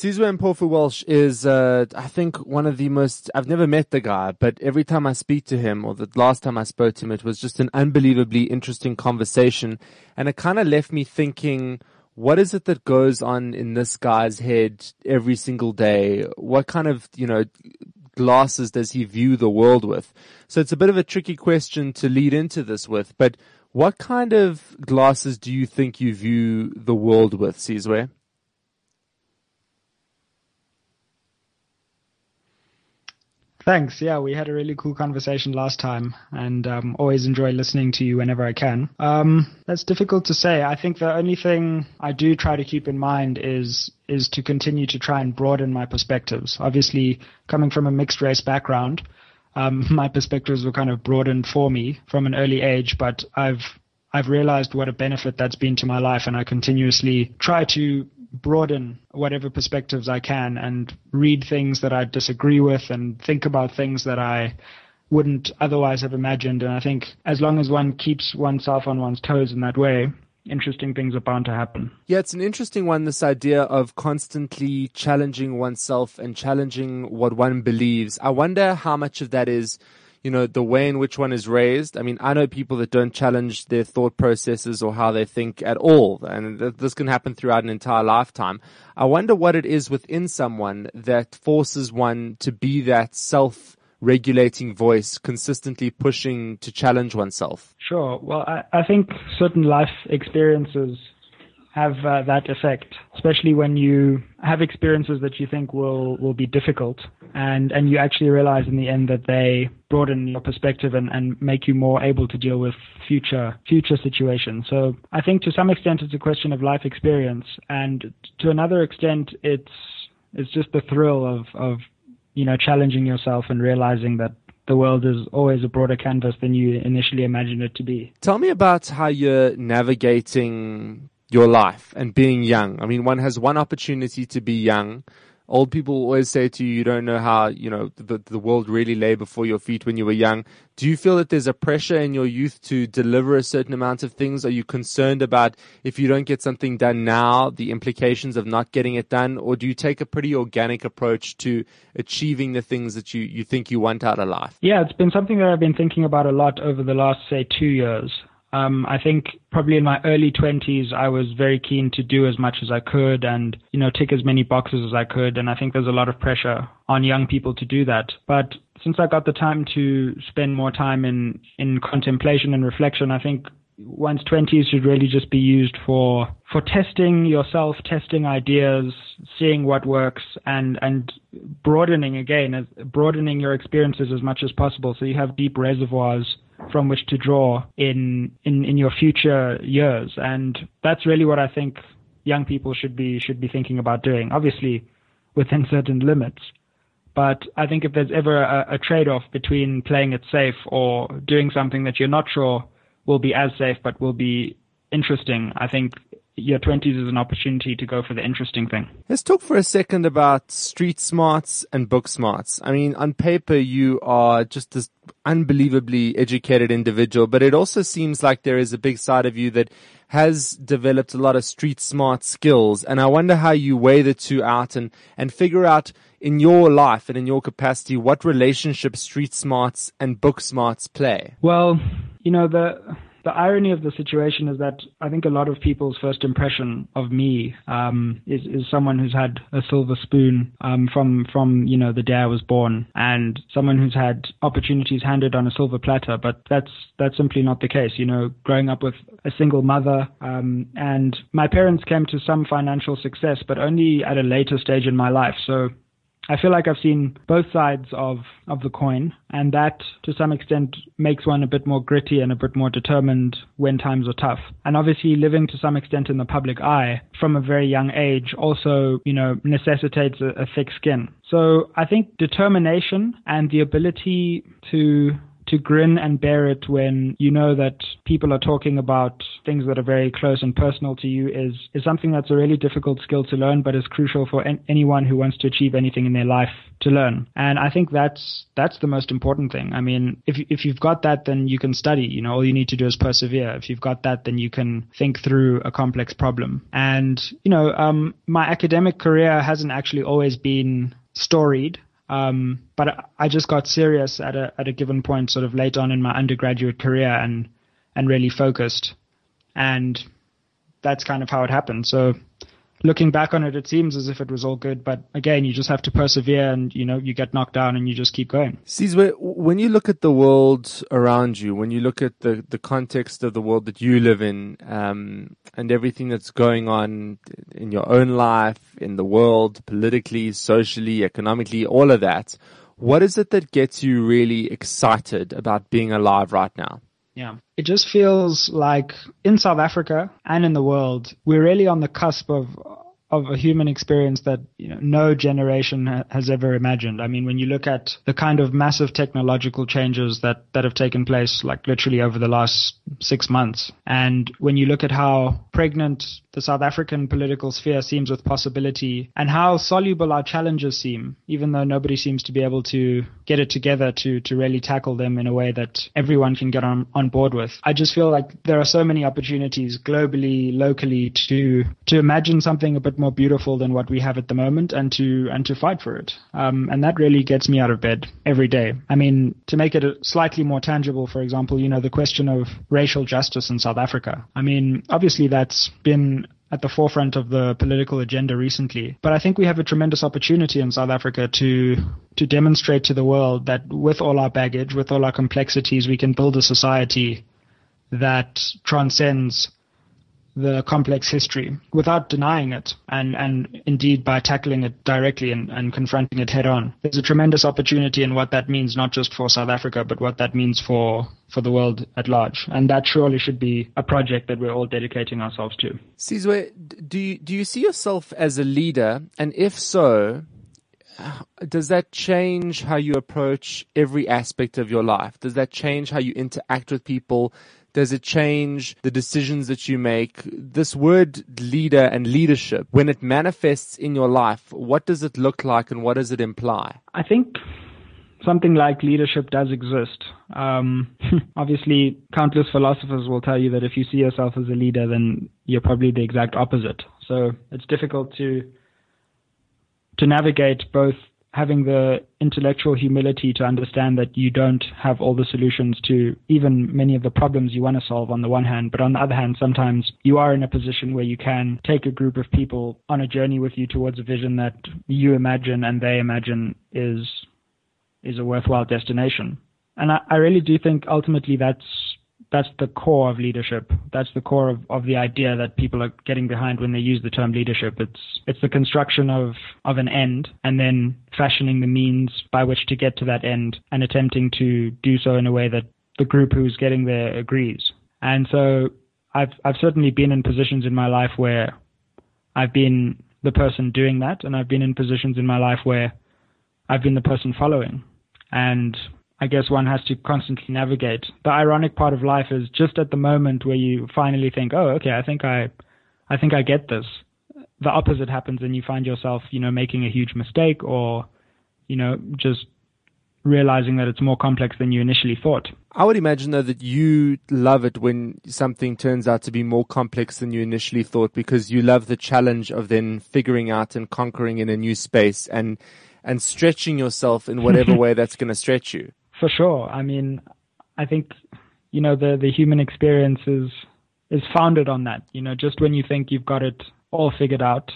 Sizwe Mpofu-Walsh is, uh, I think, one of the most, I've never met the guy, but every time I speak to him, or the last time I spoke to him, it was just an unbelievably interesting conversation. And it kind of left me thinking, what is it that goes on in this guy's head every single day? What kind of, you know, glasses does he view the world with? So it's a bit of a tricky question to lead into this with, but what kind of glasses do you think you view the world with, Sizwe? Thanks. Yeah, we had a really cool conversation last time, and um, always enjoy listening to you whenever I can. Um, that's difficult to say. I think the only thing I do try to keep in mind is is to continue to try and broaden my perspectives. Obviously, coming from a mixed race background, um, my perspectives were kind of broadened for me from an early age, but I've I've realized what a benefit that's been to my life, and I continuously try to broaden whatever perspectives I can and read things that I disagree with and think about things that I wouldn't otherwise have imagined. And I think as long as one keeps oneself on one's toes in that way, interesting things are bound to happen. Yeah, it's an interesting one, this idea of constantly challenging oneself and challenging what one believes. I wonder how much of that is you know, the way in which one is raised. I mean, I know people that don't challenge their thought processes or how they think at all. And this can happen throughout an entire lifetime. I wonder what it is within someone that forces one to be that self regulating voice, consistently pushing to challenge oneself. Sure. Well, I, I think certain life experiences have uh, that effect, especially when you have experiences that you think will, will be difficult and, and you actually realize in the end that they broaden your perspective and, and make you more able to deal with future, future situations. So I think to some extent it's a question of life experience and to another extent it's, it's just the thrill of, of, you know, challenging yourself and realizing that the world is always a broader canvas than you initially imagined it to be. Tell me about how you're navigating your life and being young. I mean, one has one opportunity to be young. Old people always say to you, you don't know how, you know, the, the world really lay before your feet when you were young. Do you feel that there's a pressure in your youth to deliver a certain amount of things? Are you concerned about if you don't get something done now, the implications of not getting it done? Or do you take a pretty organic approach to achieving the things that you, you think you want out of life? Yeah, it's been something that I've been thinking about a lot over the last, say, two years. Um, I think probably in my early 20s, I was very keen to do as much as I could and, you know, tick as many boxes as I could. And I think there's a lot of pressure on young people to do that. But since I got the time to spend more time in, in contemplation and reflection, I think one's 20s should really just be used for for testing yourself, testing ideas, seeing what works, and and broadening again, broadening your experiences as much as possible, so you have deep reservoirs from which to draw in, in, in your future years. And that's really what I think young people should be, should be thinking about doing, obviously within certain limits. But I think if there's ever a, a trade-off between playing it safe or doing something that you're not sure will be as safe but will be interesting, I think your 20s is an opportunity to go for the interesting thing. Let's talk for a second about street smarts and book smarts. I mean, on paper, you are just this unbelievably educated individual, but it also seems like there is a big side of you that has developed a lot of street smart skills. And I wonder how you weigh the two out and, and figure out in your life and in your capacity what relationship street smarts and book smarts play. Well, you know, the, the irony of the situation is that I think a lot of people's first impression of me um, is is someone who's had a silver spoon um, from from you know the day I was born, and someone who's had opportunities handed on a silver platter. But that's that's simply not the case. You know, growing up with a single mother, um, and my parents came to some financial success, but only at a later stage in my life. So I feel like I've seen both sides of, of the coin, and that to some extent makes one a bit more gritty and a bit more determined when times are tough. And obviously, living to some extent in the public eye from a very young age also, you know, necessitates a, a thick skin. So I think determination and the ability to to grin and bear it when you know that people are talking about things that are very close and personal to you is, is something that's a really difficult skill to learn, but is crucial for en- anyone who wants to achieve anything in their life to learn. And I think that's, that's the most important thing. I mean, if, if you've got that, then you can study, you know, all you need to do is persevere. If you've got that, then you can think through a complex problem. And, you know, um, my academic career hasn't actually always been storied. Um, but I just got serious at a at a given point, sort of late on in my undergraduate career, and and really focused, and that's kind of how it happened. So looking back on it, it seems as if it was all good. But again, you just have to persevere and, you know, you get knocked down and you just keep going. Sizwe, when you look at the world around you, when you look at the, the context of the world that you live in, um, and everything that's going on in your own life, in the world, politically, socially, economically, all of that, what is it that gets you really excited about being alive right now? Yeah. It just feels like in South Africa and in the world, we're really on the cusp of of a human experience that you know, no generation ha- has ever imagined. I mean, when you look at the kind of massive technological changes that, that have taken place, like literally over the last six months, and when you look at how pregnant the South African political sphere seems with possibility and how soluble our challenges seem, even though nobody seems to be able to get it together to, to really tackle them in a way that everyone can get on, on board with. I just feel like there are so many opportunities globally, locally to, to imagine something a bit more beautiful than what we have at the moment and to, and to fight for it. Um, and that really gets me out of bed every day. I mean, to make it slightly more tangible, for example, you know, the question of racial justice in South Africa. I mean, obviously that's been at the forefront of the political agenda recently. But I think we have a tremendous opportunity in South Africa to to demonstrate to the world that with all our baggage, with all our complexities, we can build a society that transcends the complex history without denying it and, and indeed by tackling it directly and, and confronting it head on. There's a tremendous opportunity in what that means, not just for South Africa, but what that means for, for the world at large. And that surely should be a project that we're all dedicating ourselves to. Sizwe, do you, do you see yourself as a leader? And if so, does that change how you approach every aspect of your life? Does that change how you interact with people? Does it change the decisions that you make? This word leader and leadership, when it manifests in your life, what does it look like and what does it imply? I think something like leadership does exist. Um, obviously, countless philosophers will tell you that if you see yourself as a leader, then you're probably the exact opposite. So it's difficult to to navigate both having the intellectual humility to understand that you don't have all the solutions to even many of the problems you want to solve on the one hand, but on the other hand, sometimes you are in a position where you can take a group of people on a journey with you towards a vision that you imagine and they imagine is is a worthwhile destination. And I, I really do think ultimately that's that's the core of leadership. That's the core of, of the idea that people are getting behind when they use the term leadership. It's it's the construction of, of an end and then fashioning the means by which to get to that end and attempting to do so in a way that the group who's getting there agrees. And so I've I've certainly been in positions in my life where I've been the person doing that and I've been in positions in my life where I've been the person following. And I guess one has to constantly navigate. The ironic part of life is just at the moment where you finally think, "Oh, okay, I think I, I think I get this." The opposite happens, and you find yourself, you know, making a huge mistake, or, you know, just realizing that it's more complex than you initially thought. I would imagine though that you love it when something turns out to be more complex than you initially thought because you love the challenge of then figuring out and conquering in a new space and and stretching yourself in whatever way that's going to stretch you. For sure. I mean, I think, you know, the, the human experience is, is founded on that. You know, just when you think you've got it all figured out,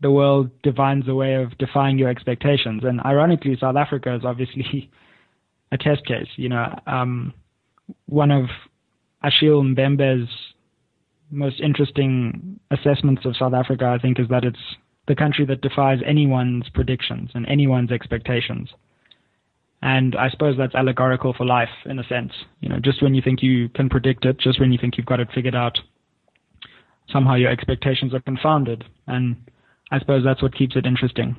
the world divines a way of defying your expectations. And ironically, South Africa is obviously a test case. You know, um, one of Achille Mbembe's most interesting assessments of South Africa, I think, is that it's the country that defies anyone's predictions and anyone's expectations. And I suppose that's allegorical for life in a sense. You know, just when you think you can predict it, just when you think you've got it figured out, somehow your expectations are confounded. And I suppose that's what keeps it interesting,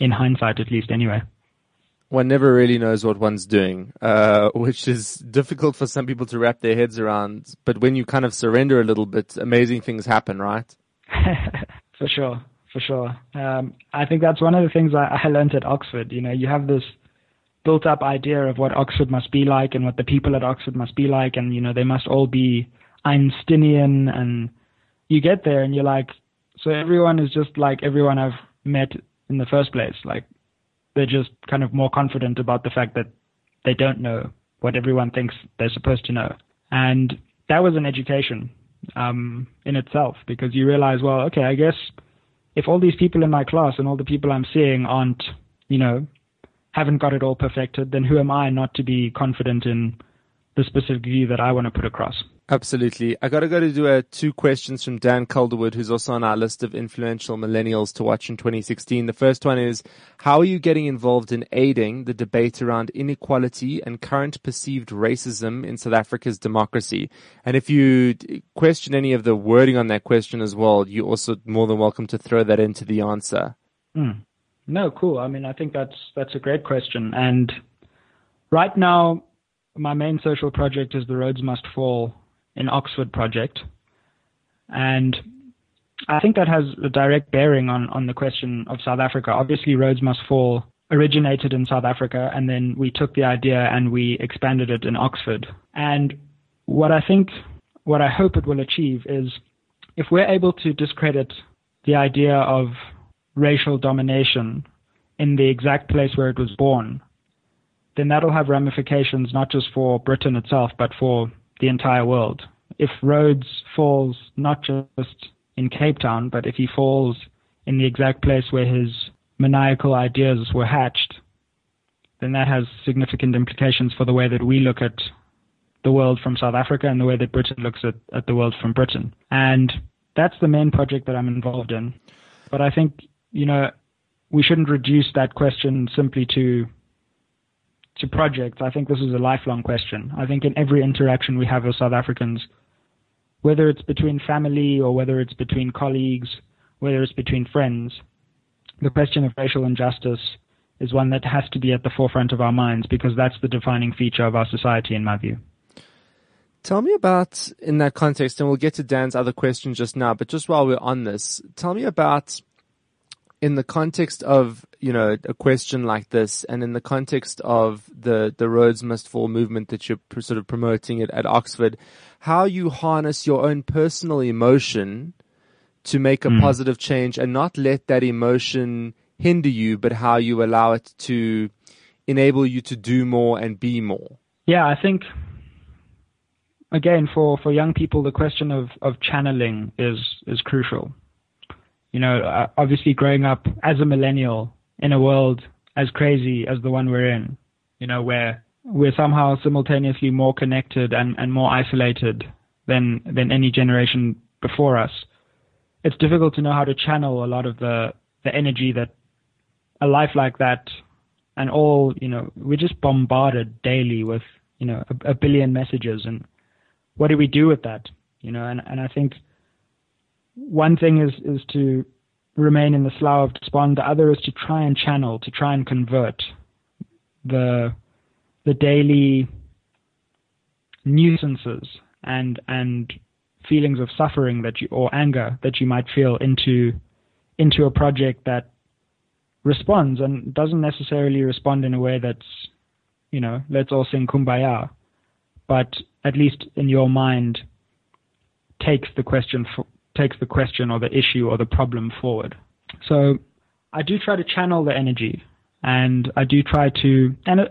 in hindsight at least, anyway. one never really knows what one's doing, uh, which is difficult for some people to wrap their heads around. But when you kind of surrender a little bit, amazing things happen, right? for sure, for sure. Um, I think that's one of the things I, I learned at Oxford. You know, you have this built up idea of what Oxford must be like and what the people at Oxford must be like, and you know, they must all be Einsteinian, and you get there and you're like, so everyone is just like everyone I've met in the first place. Like they're just kind of more confident about the fact that they don't know what everyone thinks they're supposed to know. And that was an education um, in itself because you realize, well, okay, I guess if all these people in my class and all the people I'm seeing aren't, you know, haven't got it all perfected, then who am I not to be confident in the specific view that I want to put across? Absolutely. I got to go to do uh, two questions from Dan Calderwood, who's also on our list of influential millennials to watch in 2016. The first one is, how are you getting involved in aiding the debate around inequality and current perceived racism in South Africa's democracy? And if you question any of the wording on that question as well, you're also more than welcome to throw that into the answer. Mm. No, cool. I mean, I think that's that's a great question. And right now, my main social project is the Rhodes Must Fall in Oxford project. And I think that has a direct bearing on, on the question of South Africa. Obviously, Rhodes Must Fall originated in South Africa, and then we took the idea and we expanded it in Oxford. And what I think, what I hope it will achieve is if we're able to discredit the idea of racial domination in the exact place where it was born, then that'll have ramifications not just for Britain itself, but for the entire world. If Rhodes falls not just in Cape Town, but if he falls in the exact place where his maniacal ideas were hatched, then that has significant implications for the way that we look at the world from South Africa and the way that Britain looks at, at the world from Britain. And that's the main project that I'm involved in. But I think, you know, we shouldn't reduce that question simply to to projects, I think this is a lifelong question. I think in every interaction we have with South Africans, whether it's between family or whether it's between colleagues, whether it's between friends, the question of racial injustice is one that has to be at the forefront of our minds because that's the defining feature of our society, in my view. Tell me about, in that context, and we'll get to Dan's other question just now, but just while we're on this, tell me about in the context of you know a question like this, and in the context of the the Rhodes Must Fall movement that you're sort of promoting it at Oxford, how you harness your own personal emotion to make a mm. positive change, and not let that emotion hinder you, but how you allow it to enable you to do more and be more. Yeah, I think again for for young people, the question of of channeling is is crucial you know, uh, obviously growing up as a millennial in a world as crazy as the one we're in, you know, where we're somehow simultaneously more connected and, and more isolated than than any generation before us. It's difficult to know how to channel a lot of the the energy that a life like that and all, you know, we're just bombarded daily with, you know, a, a billion messages and what do we do with that? You know, and, and I think one thing is is to remain in the slough of despond. The other is to try and channel, to try and convert the the daily nuisances and and feelings of suffering that you or anger that you might feel into into a project that responds and doesn't necessarily respond in a way that's you know let's all sing kumbaya but at least in your mind takes the question for, takes the question or the issue or the problem forward. So I do try to channel the energy and I do try to, and uh,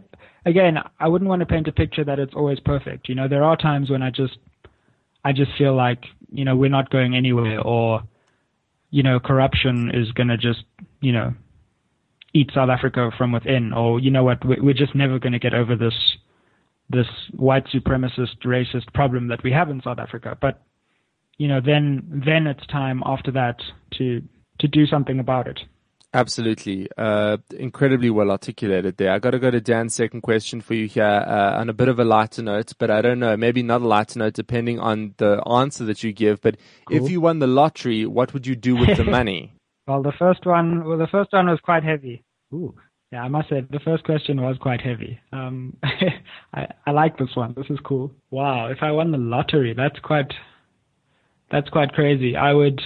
again, I wouldn't want to paint a picture that it's always perfect. You know, there are times when I just, I just feel like, you know, we're not going anywhere or, you know, corruption is going to just, you know, eat South Africa from within or, you know what, we're just never going to get over this, this white supremacist racist problem that we have in South Africa. But you know, then then it's time after that to to do something about it. Absolutely. Uh, incredibly well articulated there. I got to go to Dan's second question for you here uh, on a bit of a lighter note, but I don't know, maybe not a lighter note depending on the answer that you give. But cool. if you won the lottery, what would you do with the money? well, the first one, well, the first one was quite heavy. Ooh. Yeah, I must say the first question was quite heavy. Um, I, I like this one. This is cool. Wow, if I won the lottery, that's quite that's quite crazy. I would,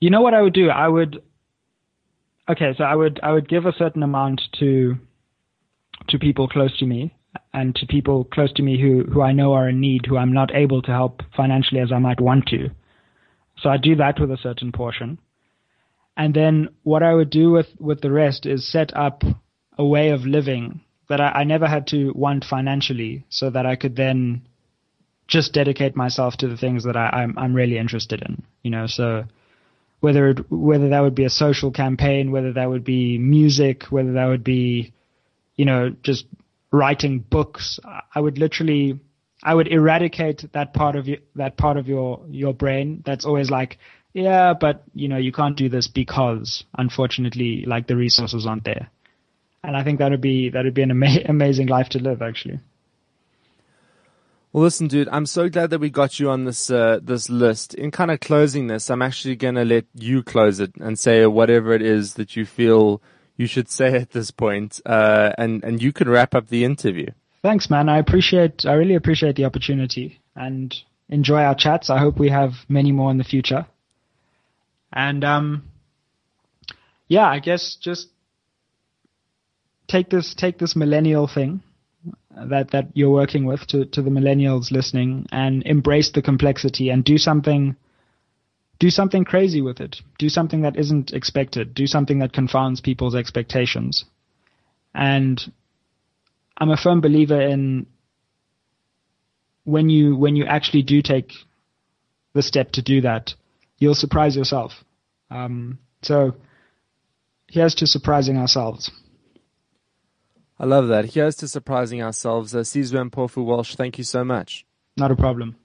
you know what I would do? I would, okay, so I would I would give a certain amount to to people close to me and to people close to me who who I know are in need, who I'm not able to help financially as I might want to. So I do that with a certain portion. And then what I would do with, with the rest is set up a way of living that I, I never had to want financially so that I could then just dedicate myself to the things that I, I'm, I'm really interested in, you know, so whether it, whether that would be a social campaign, whether that would be music, whether that would be, you know, just writing books, I would literally, I would eradicate that part of you, that part of your, your brain that's always like, yeah, but you know, you can't do this because unfortunately, like the resources aren't there. And I think that would be, that would be an ama- amazing life to live actually. Well, listen, dude, I'm so glad that we got you on this uh, this list. In kind of closing this, I'm actually going to let you close it and say whatever it is that you feel you should say at this point, uh, and and you can wrap up the interview. Thanks, man. I appreciate, I really appreciate the opportunity and enjoy our chats. I hope we have many more in the future. And um, yeah, I guess just take this take this millennial thing that that you're working with to to the millennials listening and embrace the complexity and do something do something crazy with it. Do something that isn't expected. Do something that confounds people's expectations. And I'm a firm believer in when you when you actually do take the step to do that, you'll surprise yourself. Um, so here's to surprising ourselves. I love that. Here's to surprising ourselves. Uh, Sizwe Walsh, thank you so much. Not a problem.